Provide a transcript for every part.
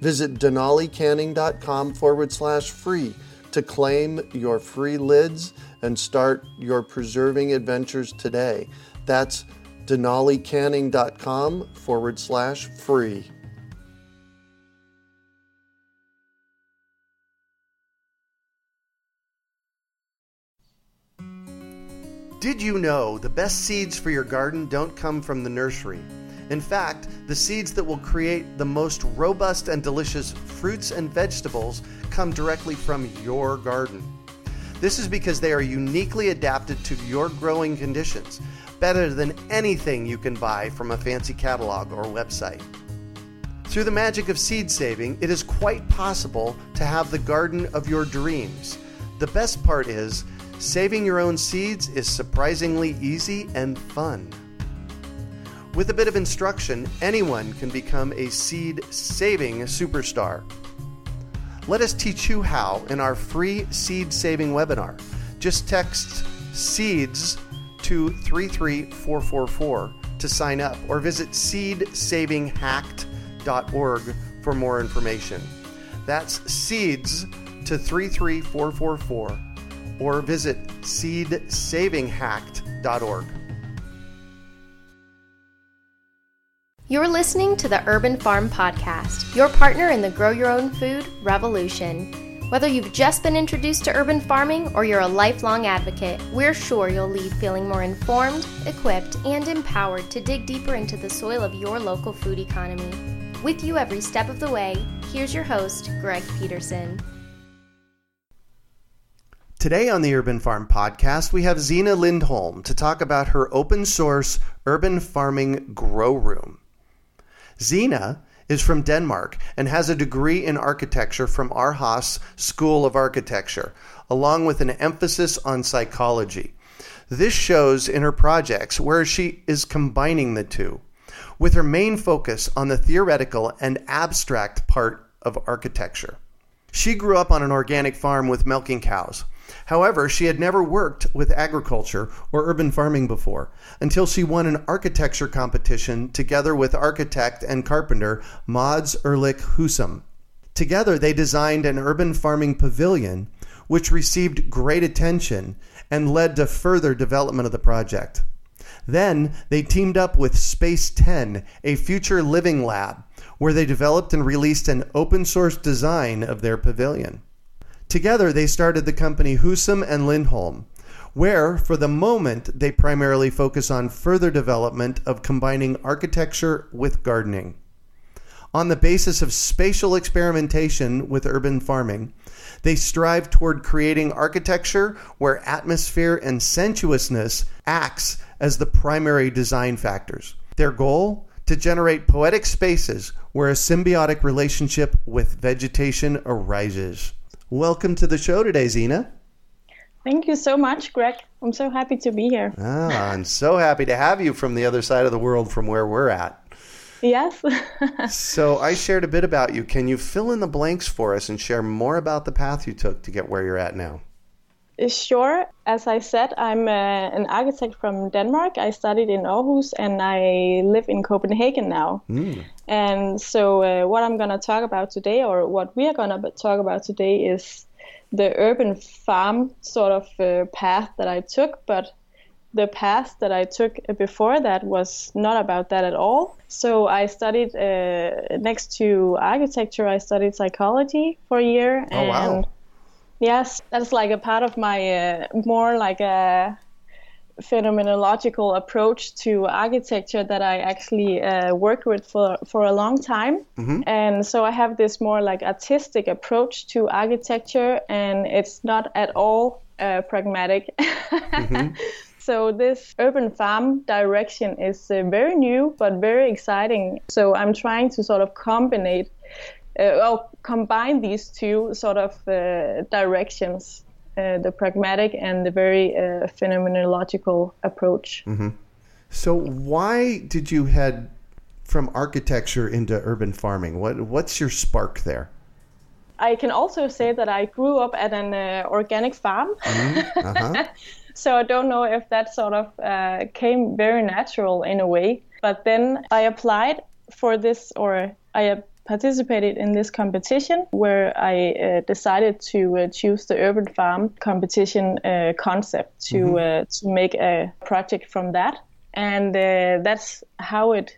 Visit denalicanning.com forward slash free to claim your free lids and start your preserving adventures today. That's denalicanning.com forward slash free. Did you know the best seeds for your garden don't come from the nursery? In fact, the seeds that will create the most robust and delicious fruits and vegetables come directly from your garden. This is because they are uniquely adapted to your growing conditions, better than anything you can buy from a fancy catalog or website. Through the magic of seed saving, it is quite possible to have the garden of your dreams. The best part is, saving your own seeds is surprisingly easy and fun. With a bit of instruction, anyone can become a seed saving superstar. Let us teach you how in our free seed saving webinar. Just text SEEDS to 33444 to sign up or visit seedsavinghacked.org for more information. That's SEEDS to 33444 or visit seedsavinghacked.org. You're listening to the Urban Farm Podcast, your partner in the grow your own food revolution. Whether you've just been introduced to urban farming or you're a lifelong advocate, we're sure you'll leave feeling more informed, equipped, and empowered to dig deeper into the soil of your local food economy. With you every step of the way, here's your host, Greg Peterson. Today on the Urban Farm Podcast, we have Sine Lindholm to talk about her open source urban farming grow room. Sine is from Denmark and has a degree in architecture from Aarhus School of Architecture, along with an emphasis on psychology. This shows in her projects where she is combining the two, with her main focus on the theoretical and abstract part of architecture. She grew up on an organic farm with milking cows. However, she had never worked with agriculture or urban farming before until she won an architecture competition together with architect and carpenter Mads Ulrik Husum. Together, they designed an urban farming pavilion, which received great attention and led to further development of the project. Then they teamed up with Space 10, a future living lab, where they developed and released an open source design of their pavilion. Together, they started the company Husum and Lindholm, where, for the moment, they primarily focus on further development of combining architecture with gardening. On the basis of spatial experimentation with urban farming, they strive toward creating architecture where atmosphere and sensuousness acts as the primary design factors. Their goal? To generate poetic spaces where a symbiotic relationship with vegetation arises. Welcome to the show today, Sine. Thank you so much, Greg. I'm so happy to be here. Ah, I'm so happy to have you from the other side of the world from where we're at. Yes. so I shared a bit about you. Can you fill in the blanks for us and share more about the path you took to get where you're at now? Sure. As I said, I'm uh, an architect from Denmark. I studied in Aarhus and I live in Copenhagen now. Mm. And so, uh, what I'm going to talk about today, or what we are going to talk about today, is the urban farm sort of uh, path that I took. But the path that I took before that was not about that at all. So, I studied uh, next to architecture, I studied psychology for a year. Oh, and wow Yes, that's like a part of my uh, more like a phenomenological approach to architecture that I actually uh, worked with for, for a long time. Mm-hmm. And so I have this more like artistic approach to architecture, and it's not at all uh, pragmatic. Mm-hmm. so this urban farm direction is uh, very new but very exciting. So I'm trying to sort of combine, well, combine these two sort of uh, directions uh, the pragmatic and the very uh, phenomenological approach. Mm-hmm. So, why did you head from architecture into urban farming? What What's your spark there? I can also say that I grew up at an uh, organic farm. Mm-hmm. Uh-huh. so I don't know if that sort of uh, came very natural in a way. But then I applied for this, or I participated in this competition where I uh, decided to uh, choose the urban farm competition uh, concept to mm-hmm. Uh, to make a project from that, and uh, that's how it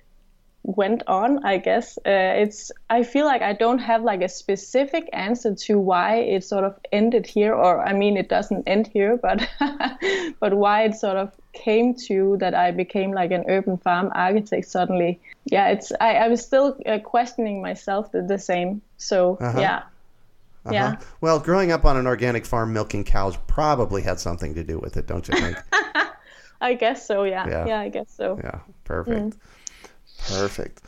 went on i guess uh, it's i feel like i don't have like a specific answer to why it sort of ended here or i mean it doesn't end here but but why it sort of came to that i became like an urban farm architect suddenly yeah it's i, I was still uh, questioning myself the, the same so uh-huh. yeah uh-huh. Yeah. Well, growing up on an organic farm milking cows probably had something to do with it, don't you think? I guess so, yeah. yeah. Yeah, I guess so. Yeah, perfect. Mm. Perfect.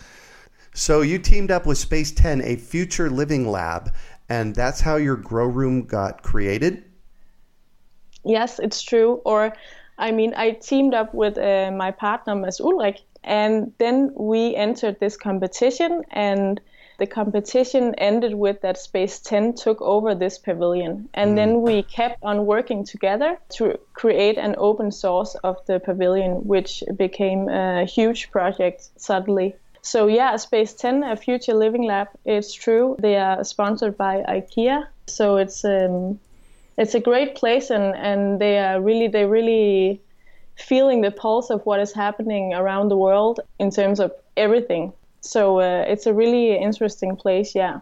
So you teamed up with Space 10, a future living lab, and that's how your grow room got created? Yes, it's true. Or, I mean, I teamed up with uh, my partner, Mads Ulrik, and then we entered this competition, and the competition ended with that Space 10 took over this pavilion. And mm. then we kept on working together to create an open source of the pavilion, which became a huge project suddenly. So yeah, Space 10, a future living lab, it's true. They are sponsored by IKEA. So it's um, it's a great place and, and they are really they really feeling the pulse of what is happening around the world in terms of everything so uh, it's a really interesting place. Yeah.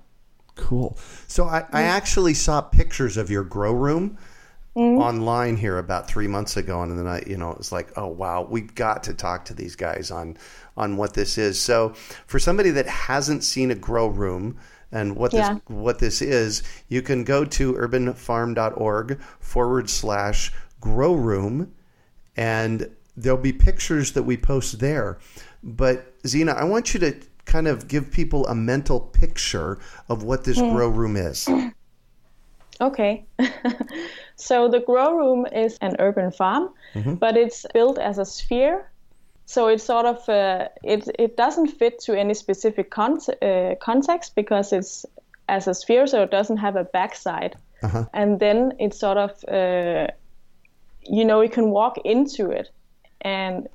Cool. So I, I actually saw pictures of your grow room mm-hmm. online here about three months ago, and then I, you know, it was like, oh wow, we've got to talk to these guys on on what this is. So for somebody that hasn't seen a grow room and what this what this is, you can go to urbanfarm.org forward slash grow room, and there'll be pictures that we post there. But Sine, I want you to kind of give people a mental picture of what this mm. grow room is. Okay. so the grow room is an urban farm, mm-hmm. but it's built as a sphere. So it's sort of uh, it it doesn't fit to any specific con- uh, context because it's as a sphere, so it doesn't have a backside. Uh-huh. And then it's sort of uh, you know you can walk into it, and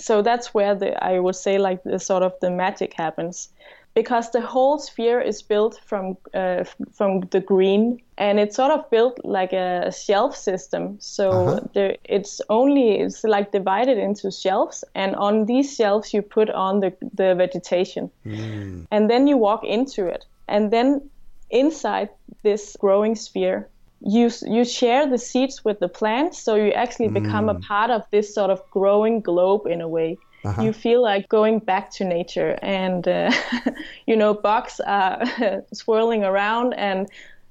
so that's where the I would say like the sort of the magic happens because the whole sphere is built from uh, from the green and it's sort of built like a shelf system so uh-huh. there, it's only it's like divided into shelves and on these shelves you put on the, the vegetation mm. and then you walk into it and then inside this growing sphere you you share the seeds with the plants, so you actually become a mm. part of this sort of growing globe in a way. Uh-huh. You feel like going back to nature, and uh, you know bugs are swirling around, and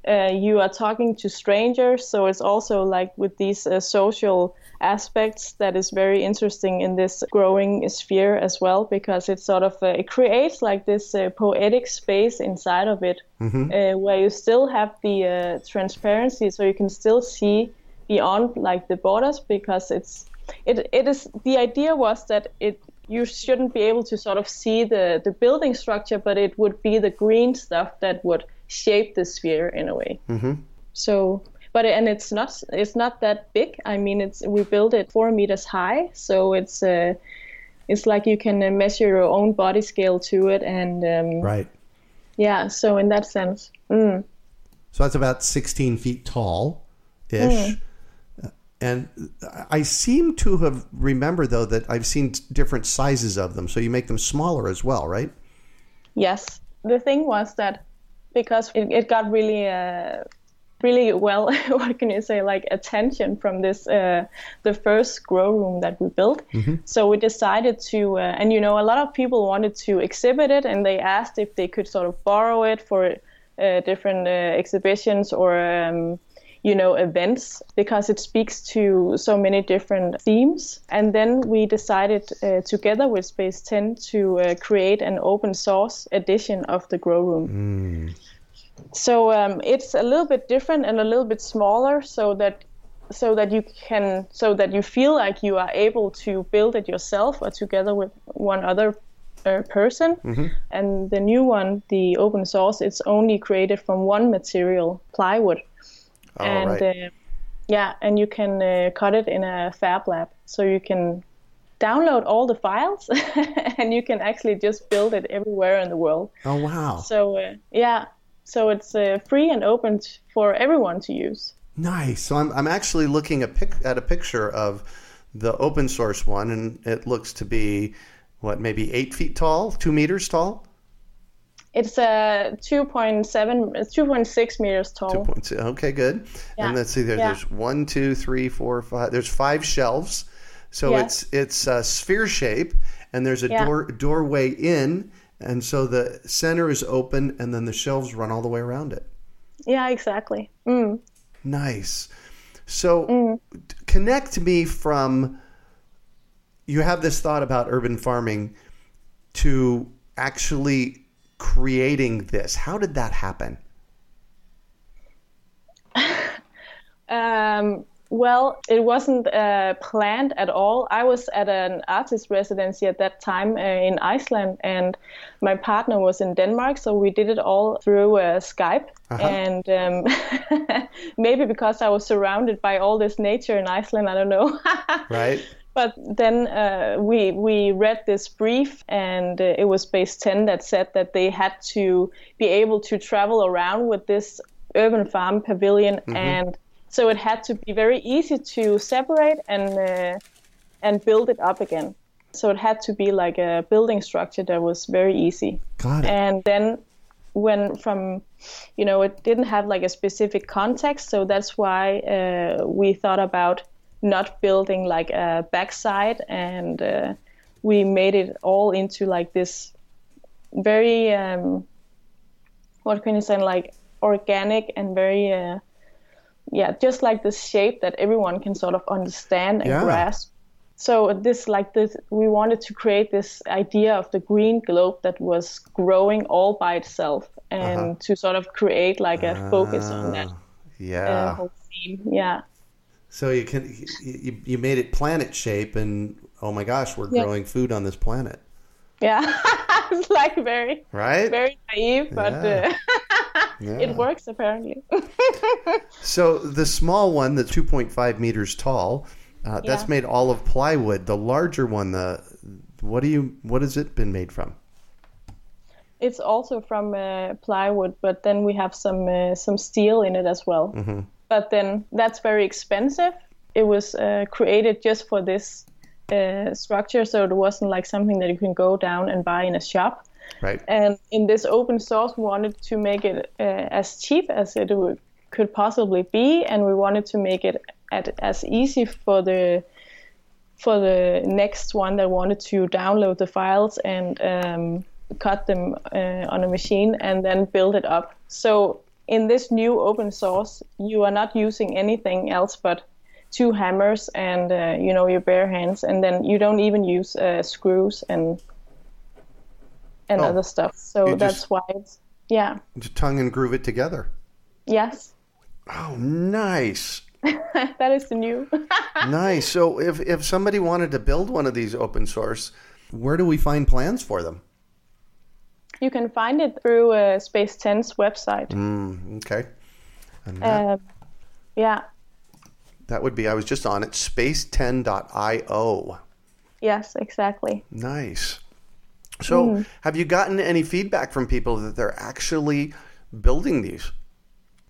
uh, you are talking to strangers. So it's also like with these uh, social aspects that is very interesting in this growing sphere as well because it sort of uh, it creates like this uh, poetic space inside of it mm-hmm. uh, where you still have the uh, transparency so you can still see beyond like the borders because it's it it is the idea was that it you shouldn't be able to sort of see the the building structure but it would be the green stuff that would shape the sphere in a way mm-hmm. so but and it's not it's not that big. I mean, it's we built it four meters high, so it's uh, it's like you can uh, measure your own body scale to it, and um, right, yeah. So in that sense, mm. so that's about sixteen feet tall, ish. Mm. And I seem to have remembered though that I've seen different sizes of them. So you make them smaller as well, right? Yes. The thing was that because it, it got really uh, really well what can you say like attention from this uh, the first grow room that we built. So we decided to uh, and you know a lot of people wanted to exhibit it and they asked if they could sort of borrow it for uh, different uh, exhibitions or um, you know events because it speaks to so many different themes. And then we decided uh, together with space 10 to uh, create an open source edition of the grow room so um, it's a little bit different and a little bit smaller so that so that you can so that you feel like you are able to build it yourself or together with one other uh, person. And the new one the open source it's only created from one material plywood. Oh, and right. uh, yeah and you can uh, cut it in a fab lab. So you can download all the files and you can actually just build it everywhere in the world. Oh, wow. so uh, yeah so it's uh, free and open for everyone to use Nice. So I'm, I'm actually looking at, pic, at a picture of the open source one, and it looks to be, what, maybe eight feet tall, two meters tall? it's uh, 2.7 it's 2.6 meters tall Two points. Okay, good. Yeah. And let's see. There, Yeah. There's one, two, three, four, five. There's five shelves. So Yeah. it's it's a sphere shape, and there's a door doorway in, and so the center is open, and then the shelves run all the way around it. yeah exactly mm. Nice. So t- connect me from you have this thought about urban farming to actually creating this. How did that happen? Um, well, it wasn't uh, planned at all. I was at an artist residency at that time uh, in Iceland, and my partner was in Denmark, so we did it all through uh, Skype. And um, maybe because I was surrounded by all this nature in Iceland, I don't know. Right? But then uh, we we read this brief, and uh, it was Space 10 that said that they had to be able to travel around with this urban farm pavilion, and so it had to be very easy to separate and uh, and build it up again. So it had to be like a building structure that was very easy. Got it. And then when from you know it didn't have like a specific context so that's why uh, we thought about not building like a backside and uh, we made it all into like this very um, what can you say like organic and very uh, yeah just like the shape that everyone can sort of understand and Yeah. grasp so this like this we wanted to create this idea of the green globe that was growing all by itself and Uh-huh. to sort of create like a focus on that uh, Yeah. whole theme yeah So you can you, you made it planet shape, and oh my gosh, we're Yeah. growing food on this planet, yeah it's like very right? very naive but Yeah. uh, Yeah. it works apparently So the small one, the 2.5 meters tall, uh, that's Yeah. made all of plywood. The larger one, the what do you what has it been made from? it's also from uh, plywood but then we have some uh, some steel in it as well but then that's very expensive it was uh, created just for this uh, structure so it wasn't like something that you can go down and buy in a shop Right. and in this open source we wanted to make it uh, as cheap as it could possibly be and we wanted to make it at, as easy for the for the next one that wanted to download the files and um, cut them uh, on a machine and then build it up so in this new open source you are not using anything else but two hammers and uh, you know your bare hands and then you don't even use uh, screws and and Oh. other stuff so that's just- why it's yeah Just tongue and groove it together. yes Oh, nice. that is new nice. So if if somebody wanted to build one of these open source, where do we find plans for them? you can find it through uh, space 10's website Mm, okay. And that, um, yeah that would be I was just on it space10.io. yes exactly Nice. So, have you gotten any feedback from people that they're actually building these?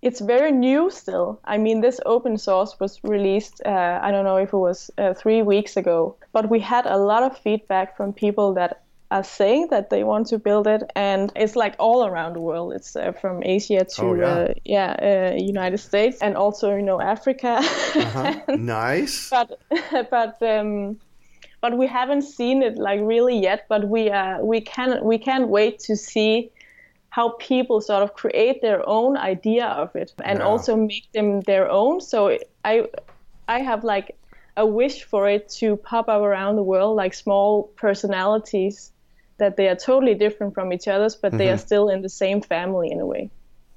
it's very new still. I mean, this open source was released, uh, I don't know if it was uh, three weeks ago, but we had a lot of feedback from people that are saying that they want to build it, and it's like all around the world. It's uh, from Asia to Oh, yeah. uh, yeah, uh, United States, and also you know Africa. Uh-huh. nice. but but um, but we haven't seen it like really yet. But we uh, we can we can't wait to see how people sort of create their own idea of it and Yeah. also make them their own. So I I have like a wish for it to pop up around the world like small personalities that they are totally different from each other's, but they are still in the same family in a way.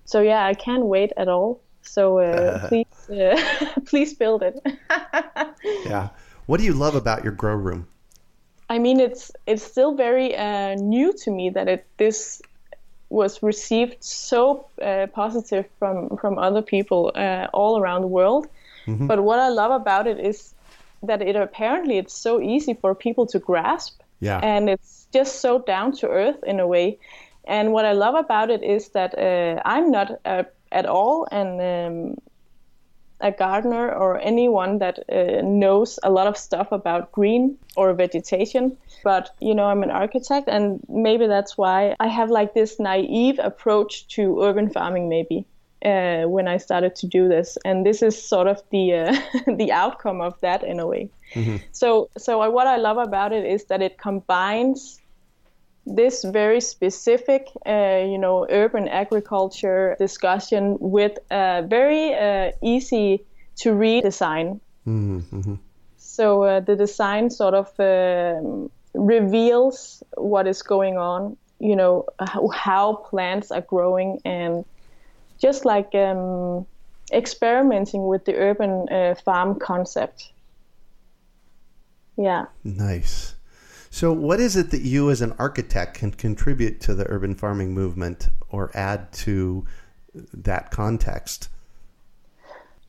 So yeah, I can't wait at all. So uh, please, uh, please build it. Yeah. What do you love about your grow room? I mean, it's it's still very uh, new to me that it this was received so uh, positive from from other people uh, all around the world. But what I love about it is that it apparently it's so easy for people to grasp, Yeah. and it's just so down to earth in a way. And what I love about it is that uh, I'm not uh, at all an um, a gardener or anyone that uh, knows a lot of stuff about green or vegetation. But you know, I'm an architect, and maybe that's why I have like this naive approach to urban farming. Maybe uh, when I started to do this, and this is sort of the uh, the outcome of that in a way. So, so I, what I love about it is that it combines this very specific, uh, you know, urban agriculture discussion with a very uh, easy to read design. So uh, the design sort of um, reveals what is going on, you know, how, how plants are growing, and just like um, experimenting with the urban uh, farm concept. Yeah. Nice. So, what is it that you, as an architect, can contribute to the urban farming movement or add to that context?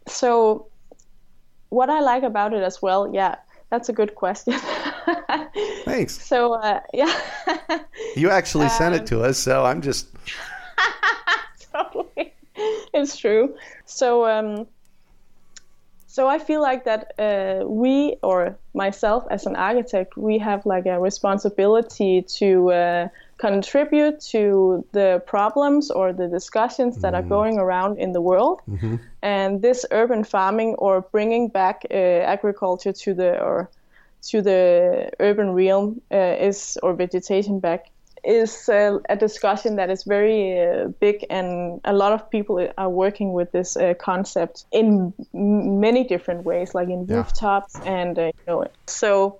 So, what I like about it as well, yeah, that's a good question. Thanks. so, uh, yeah, You actually sent it to us, so I'm just. totally, it's true. So, um, so I feel like that uh, we, or myself as an architect, we have like a responsibility to uh, contribute to the problems or the discussions that are going around in the world. And this urban farming or bringing back uh, agriculture to the or to the urban realm uh, is or vegetation back is uh, a discussion that is very uh, big and a lot of people are working with this uh, concept in m- many different ways like in Yeah. rooftops and uh, you know so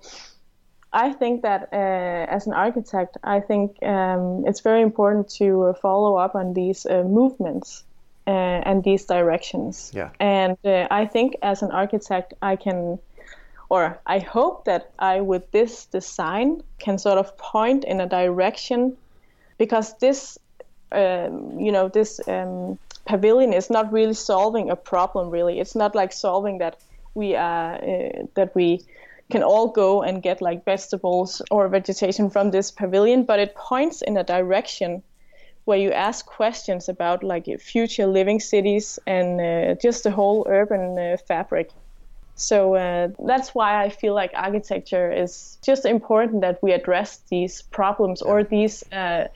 I think that uh, as an architect, I think um, it's very important to uh, follow up on these uh, movements uh, and these directions. Yeah. And uh, I think as an architect, I can, or I hope that I, with this design, can sort of point in a direction because this, um, you know, this um, pavilion is not really solving a problem. Really, it's not like solving that we are uh, that we can all go and get like vegetables or vegetation from this pavilion, but it points in a direction where you ask questions about like future living cities and uh, just the whole urban uh, fabric. So uh, that's why I feel like architecture is just important that we address these problems or these, uh,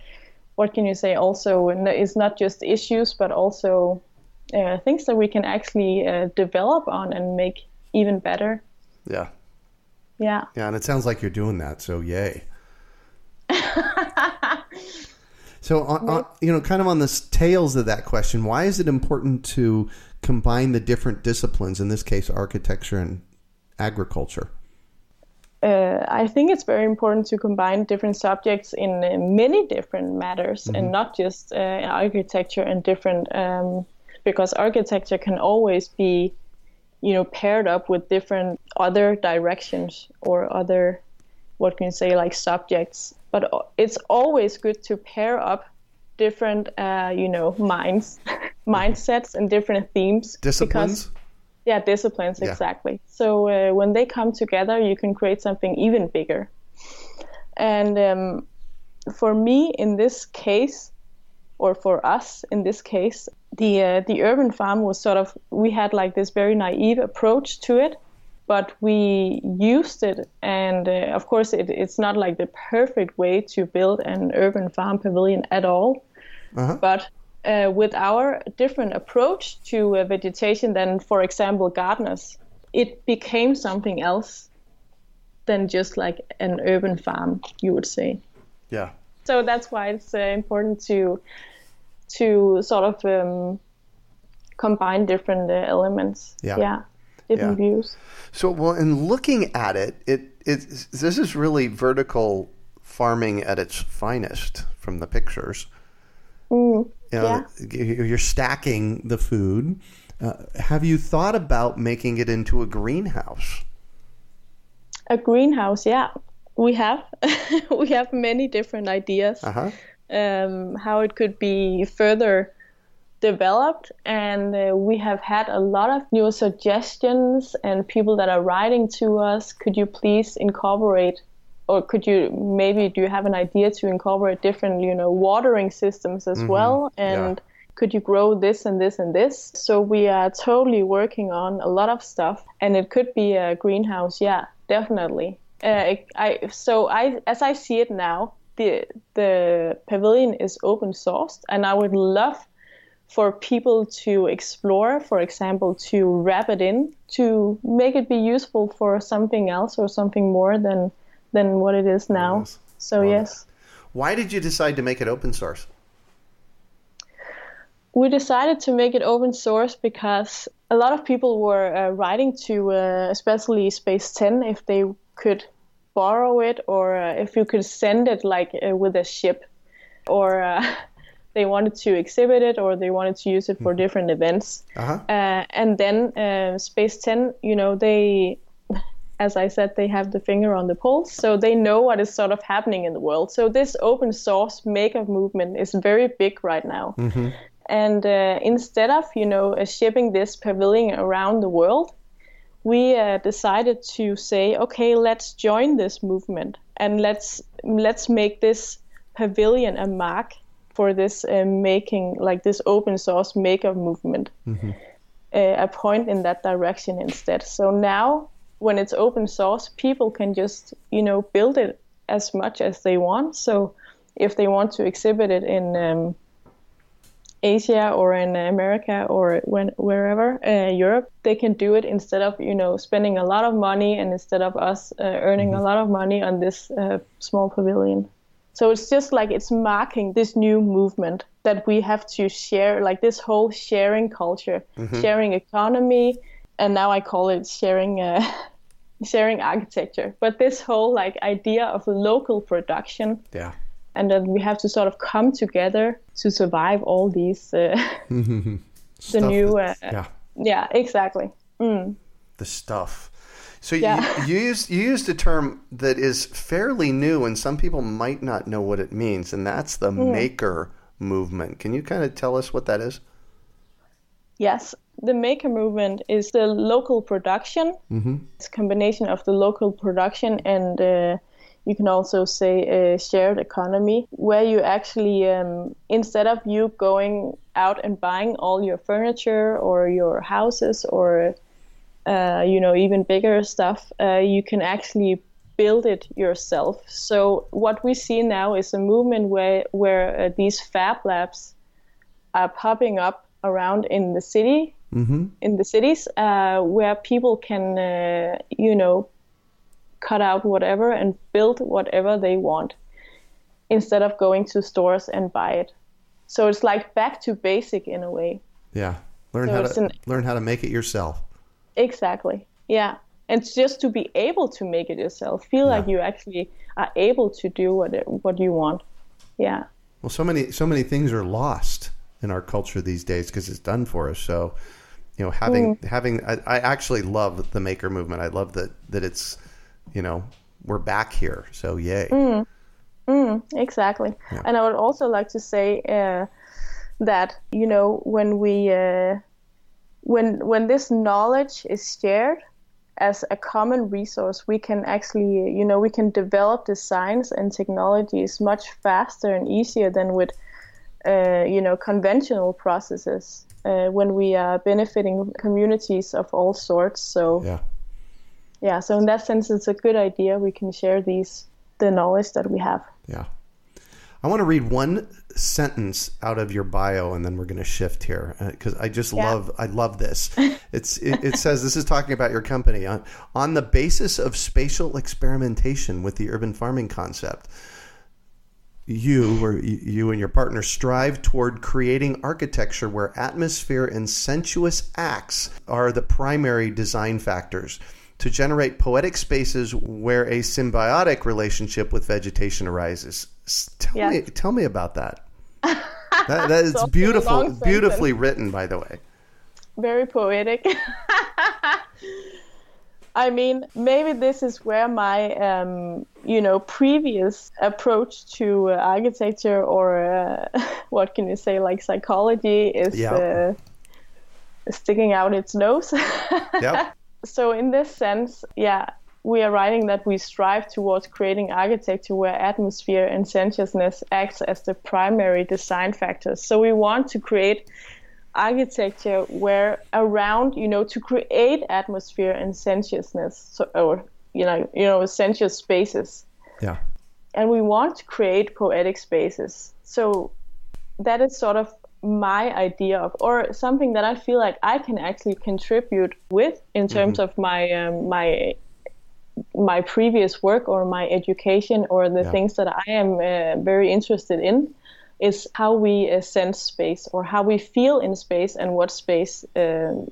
what can you say, also, it's not just issues, but also uh, things that we can actually uh, develop on and make even better. Yeah. Yeah. Yeah, and it sounds like you're doing that, so yay. so, on, on, you know, kind of on the tails of that question, why is it important to combine the different disciplines, in this case, architecture and agriculture? uh, I think it's very important to combine different subjects in uh, many different matters and not just uh, architecture and different um, because architecture can always be you know paired up with different other directions or other what can you say like subjects. But it's always good to pair up different uh, you know minds mindsets and different themes because Disciplines? yeah, disciplines, Yeah. exactly. So uh, when they come together, you can create something even bigger. And um, for me, in this case, or for us in this case, the uh, the urban farm was sort of we had like this very naive approach to it, but we used it, and uh, of course, it, it's not like the perfect way to build an urban farm pavilion at all. Uh-huh. But uh, with our different approach to uh, vegetation than, for example, gardeners, it became something else than just like an urban farm, you would say. Yeah. So that's why it's uh, important to to sort of um, combine different uh, elements. Yeah. yeah. Different yeah. views. So, well, in looking at it, it it this is really vertical farming at its finest from the pictures. Mm, you know, yeah. You're stacking the food. Uh, have you thought about making it into a greenhouse? A greenhouse, yeah, we have. we have many different ideas. Uh-huh. Um, how it could be further developed and uh, we have had a lot of new suggestions and people that are writing to us could you please incorporate or could you maybe do you have an idea to incorporate different you know watering systems as mm-hmm. well and yeah. could you grow this and this and this so we are totally working on a lot of stuff and it could be a greenhouse yeah definitely uh, I so I as I see it now the the pavilion is open sourced and I would love for people to explore, for example, to wrap it in, to make it be useful for something else or something more than than what it is now. Yes. So well, yes. Why did you decide to make it open source? We decided to make it open source because a lot of people were uh, writing to, uh, especially Space 10, if they could borrow it or uh, if you could send it like uh, with a ship or uh, they wanted to exhibit it or they wanted to use it for hmm. different events. Uh-huh. Uh, and then Space 10, you know, they, as I said, they have the finger on the pulse, so they know what is sort of happening in the world. So this open source maker movement is very big right now. Mm-hmm. And uh, instead of, you know, uh, shipping this pavilion around the world, we uh, decided to say, okay, let's join this movement and let's let's make this pavilion a mark for this uh, making like this open source maker movement mm-hmm. uh, a point in that direction instead so now when it's open source people can just you know build it as much as they want so if they want to exhibit it in um, Asia or in America or when wherever uh, Europe, they can do it instead of you know spending a lot of money and instead of us uh, earning mm-hmm. a lot of money on this uh, small pavilion. So it's just like it's marking this new movement that we have to share, like this whole sharing culture, mm-hmm. sharing economy, and now I call it sharing. Uh, sharing architecture but this whole like idea of local production yeah and that we have to sort of come together to survive all these uh, the new uh, yeah yeah exactly mm. the stuff so yeah. you, you used you used a term that is fairly new, and some people might not know what it means, and that's the mm. maker movement. Can you kind of tell us what that is? Yes, the maker movement is the local production. Mm-hmm. It's a combination of the local production and uh, you can also say a shared economy, where you actually, um, instead of you going out and buying all your furniture or your houses or uh, you know, even bigger stuff, uh, you can actually build it yourself. So what we see now is a movement where where uh, these fab labs are popping up around in the city, mm-hmm. in the cities, uh, where people can, uh, you know, cut out whatever and build whatever they want, instead of going to stores and buy it. So it's like back to basic in a way. Yeah, learn so how to an, learn how to make it yourself. Exactly. Yeah. And just to be able to make it yourself, feel yeah. like you actually are able to do what it, what you want. Yeah. Well, so many so many things are lost in our culture these days because it's done for us. So, you know, having mm. having I, I, actually love the maker movement. I love that that it's, you know, we're back here. So yay. Mm. Mm, exactly. Yeah. And I would also like to say uh, that you know when we uh, when when this knowledge is shared as a common resource, we can actually, you know, we can develop the science and technologies much faster and easier than with, uh, you know, conventional processes uh, when we are benefiting communities of all sorts. So, yeah, yeah, so in that sense, it's a good idea. We can share these the knowledge that we have. Yeah. I want to read one sentence out of your bio, and then we're going to shift here because I just Yeah. love I love this. It's it, it says this is talking about your company on on the basis of spatial experimentation with the urban farming concept. You or you and your partner strive toward creating architecture where atmosphere and sensuous acts are the primary design factors to generate poetic spaces where a symbiotic relationship with vegetation arises. Tell Yeah. me, tell me about that. That, that is beautiful, sentence. beautifully written, by the way. very poetic. I mean, maybe this is where my, um, you know, previous approach to uh, architecture or uh, what can you say, like psychology, is Yeah. uh, sticking out its nose. Yep. so in this sense, yeah, we are writing that we strive towards creating architecture where atmosphere and sensuousness acts as the primary design factors. So we want to create architecture where around, you know, to create atmosphere and sensuousness, so, or you know, you know, sensuous spaces Yeah. and we want to create poetic spaces. So that is sort of my idea of, or something that I feel like I can actually contribute with in terms of my um, my my previous work or my education or the Yeah. things that I am uh, very interested in is how we uh, sense space or how we feel in space and what space um,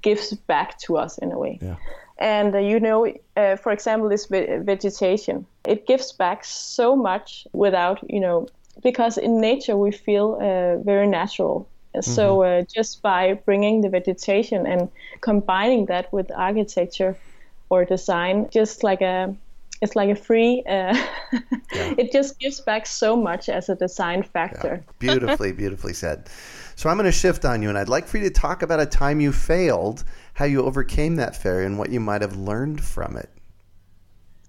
gives back to us in a way. Yeah. And uh, you know, uh, for example, this ve- vegetation, it gives back so much without, you know, because in nature we feel uh, very natural. So uh, just by bringing the vegetation and combining that with architecture or design, just like a, it's like a free. Uh, It just gives back so much as a design factor. beautifully, beautifully said. So I'm going to shift on you, and I'd like for you to talk about a time you failed, how you overcame that failure, and what you might have learned from it.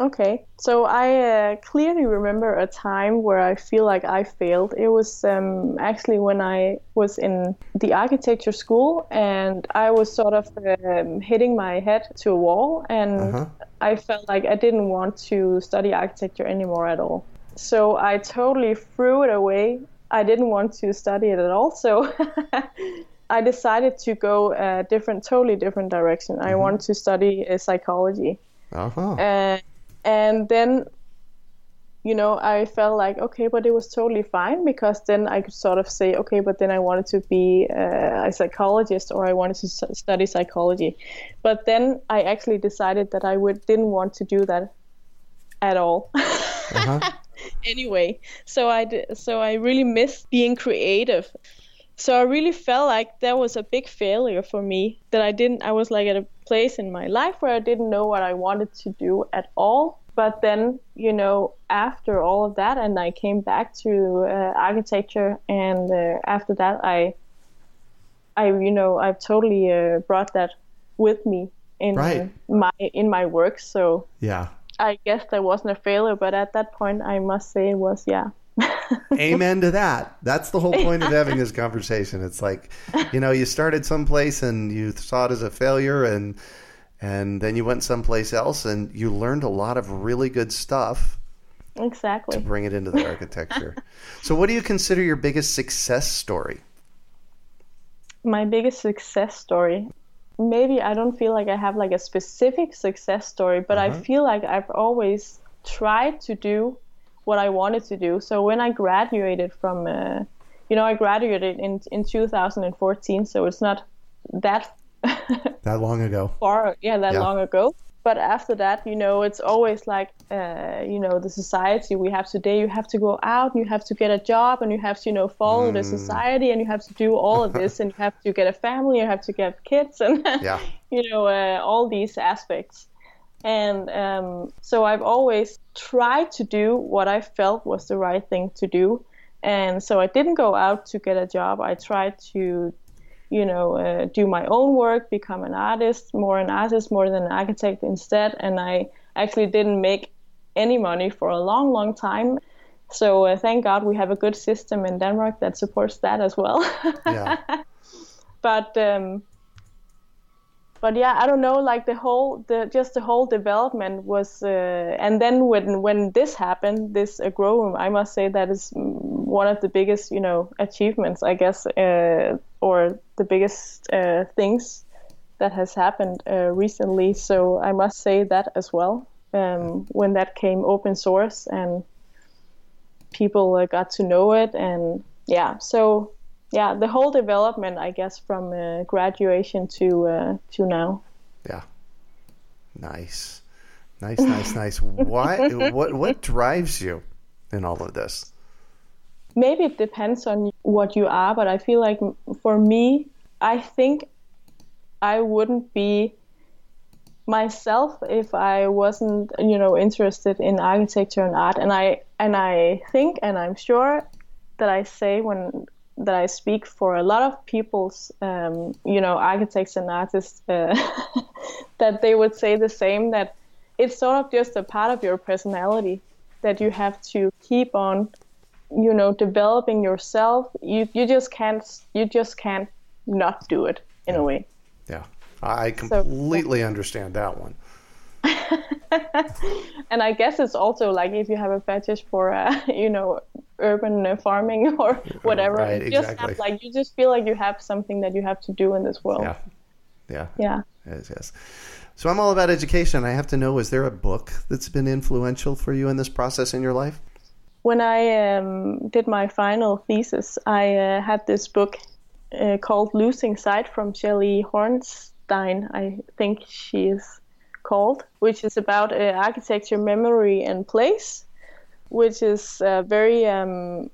Okay, so I uh, clearly remember a time where I feel like I failed. It was um, actually when I was in the architecture school and I was sort of um, hitting my head to a wall, and Uh-huh. I felt like I didn't want to study architecture anymore at all. So I totally threw it away. I didn't want to study it at all. So I decided to go a different, totally different direction. I wanted to study uh, psychology. Uh-huh. Uh, and then you know i felt like okay but it was totally fine because then i could sort of say okay but then i wanted to be uh, a psychologist or i wanted to study psychology. But then i actually decided that i would didn't want to do that at all. Uh-huh. anyway so i so i really missed being creative. So i really felt like that was a big failure for me that i didn't i was like at a place in my life where i didn't know what i wanted to do at all but then you know after all of that and i came back to uh, architecture and uh, after that i i you know i've totally uh, brought that with me in Right. uh, my in my work so Yeah. I guess that wasn't a failure, but at that point, I must say it was, yeah. Amen to that. That's the whole point of having this conversation. It's like, you know, you started someplace and you saw it as a failure and and then you went someplace else and you learned a lot of really good stuff exactly. To bring it into the architecture. so what do you consider your biggest success story? My biggest success story. Maybe I don't feel like I have like a specific success story, but I uh-huh. feel like I've always tried to do what I wanted to do. So when I graduated from, uh, you know, I graduated in in 2014, so it's not that That long ago. far yeah that Yeah. long ago but after that you know it's always like uh, you know the society we have today you have to go out and you have to get a job and you have to you know follow the society and you have to do all of this and you have to get a family you have to get kids and Yeah. you know uh, all these aspects and um, so i've always tried to do what i felt was the right thing to do and so i didn't go out to get a job i tried to you know, uh, do my own work, become an artist, more an artist more than an architect instead. And I actually didn't make any money for a long, long time. So uh, thank God we have a good system in Denmark that supports that as well. Yeah. but um, but yeah, I don't know. Like the whole, the just the whole development was, uh, and then when when this happened, this uh, grow room, I must say that is one of the biggest, you know, achievements, I guess, uh, or the biggest uh, things that has happened uh, recently. So I must say that as well. Um, when that came open source and people uh, got to know it, and yeah, so yeah, the whole development, I guess, from uh, graduation to uh, to now. Yeah, nice, nice, nice, nice. Why? what what drives you in all of this? Maybe it depends on what you are, but I feel like for me, I think I wouldn't be myself if I wasn't, you know, interested in architecture and art. And I and I think and I'm sure that I say when that I speak for a lot of people's, um, you know, architects and artists, uh, that they would say the same. That it's sort of just a part of your personality that you have to keep on, you know, developing yourself. You you just can't you just can't not do it in yeah. a way. Yeah, I completely so, understand that one. and I guess it's also like if you have a fetish for, uh, you know, urban farming or whatever, right, you just exactly. have, like you just feel like you have something that you have to do in this world. Yeah, yeah, yeah. Yes, yes. So I'm all about education. I have to know: is there a book that's been influential for you in this process in your life? When I um, did my final thesis, I uh, had this book uh, called "Losing Site" from Shelley Hornstein. I think she is called, which is about uh, architecture, memory, and place, which is a very um,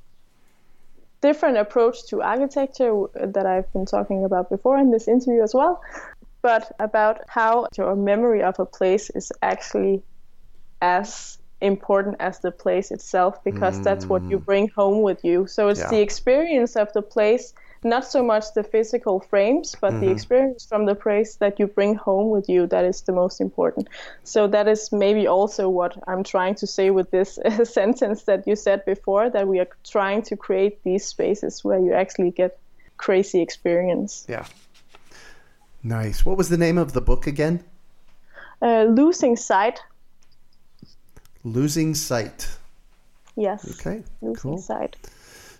different approach to architecture that I've been talking about before in this interview as well, but about how your memory of a place is actually as important as the place itself because mm. that's what you mm. bring home with you. So it's yeah. the experience of the place not so much the physical frames, but mm-hmm. the experience from the place that you bring home with you that is the most important. So that is maybe also what I'm trying to say with this sentence that you said before that we are trying to create these spaces where you actually get crazy experience. Yeah. Nice. What was the name of the book again? Uh, Losing Site. Losing Site. Yes. Okay. Losing cool. Sight.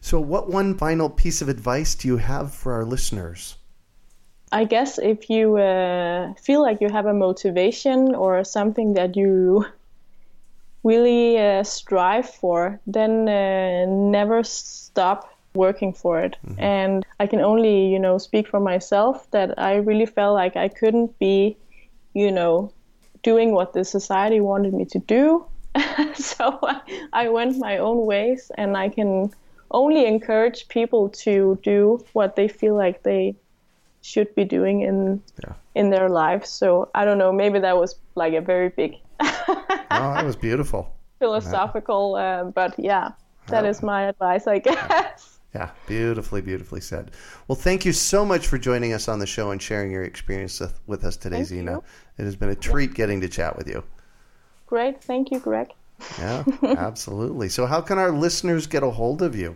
So, what one final piece of advice do you have for our listeners? I guess if you uh, feel like you have a motivation or something that you really uh, strive for, then uh, never stop working for it. Mm-hmm. And I can only, you know, speak for myself that I really felt like I couldn't be, you know, doing what the society wanted me to do. so I, I went my own ways, and I can only encourage people to do what they feel like they should be doing in yeah. in their lives. So I don't know, maybe that was like a very big Oh, that was beautiful. philosophical, uh, but yeah, that is my advice, I guess. Yeah, beautifully, beautifully said. Well, thank you so much for joining us on the show and sharing your experience with us today, thank Sine. You. It has been a treat getting to chat with you. Great. Thank you, Greg. Yeah, absolutely. So, how can our listeners get a hold of you?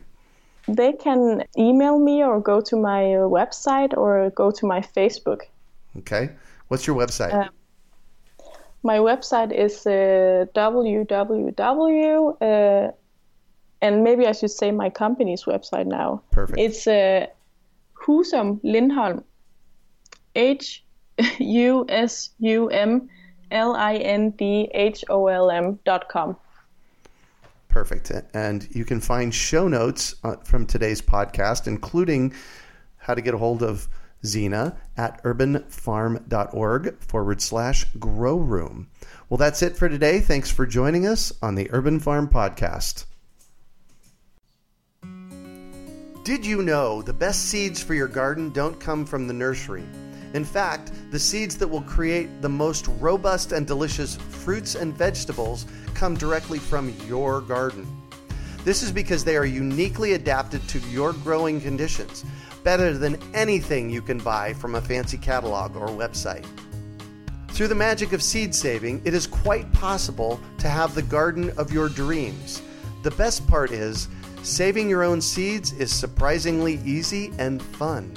They can email me or go to my website or go to my Facebook. Okay. What's your website? Uh, my website is uh, www, uh, and maybe I should say my company's website now. Perfect. It's uh, Husum Lindholm. H U S U M L I N D H O L M dot com. Perfect. And you can find show notes uh, from today's podcast, including how to get a hold of Sine at urbanfarm.org forward slash grow room. Well, that's it for today. Thanks for joining us on the Urban Farm Podcast. Did you know the best seeds for your garden don't come from the nursery? In fact, the seeds that will create the most robust and delicious fruits and vegetables come directly from your garden. This is because they are uniquely adapted to your growing conditions, better than anything you can buy from a fancy catalog or website. Through the magic of seed saving, it is quite possible to have the garden of your dreams. The best part is, saving your own seeds is surprisingly easy and fun.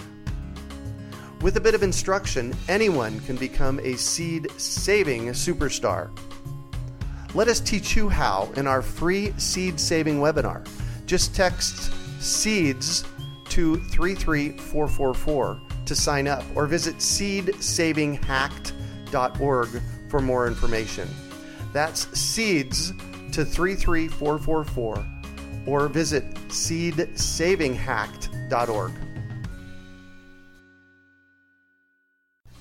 With a bit of instruction, anyone can become a seed saving superstar. Let us teach you how in our free seed saving webinar. Just text SEEDS to 33444 to sign up or visit seedsavinghacked.org for more information. That's SEEDS to 33444 or visit seedsavinghacked.org.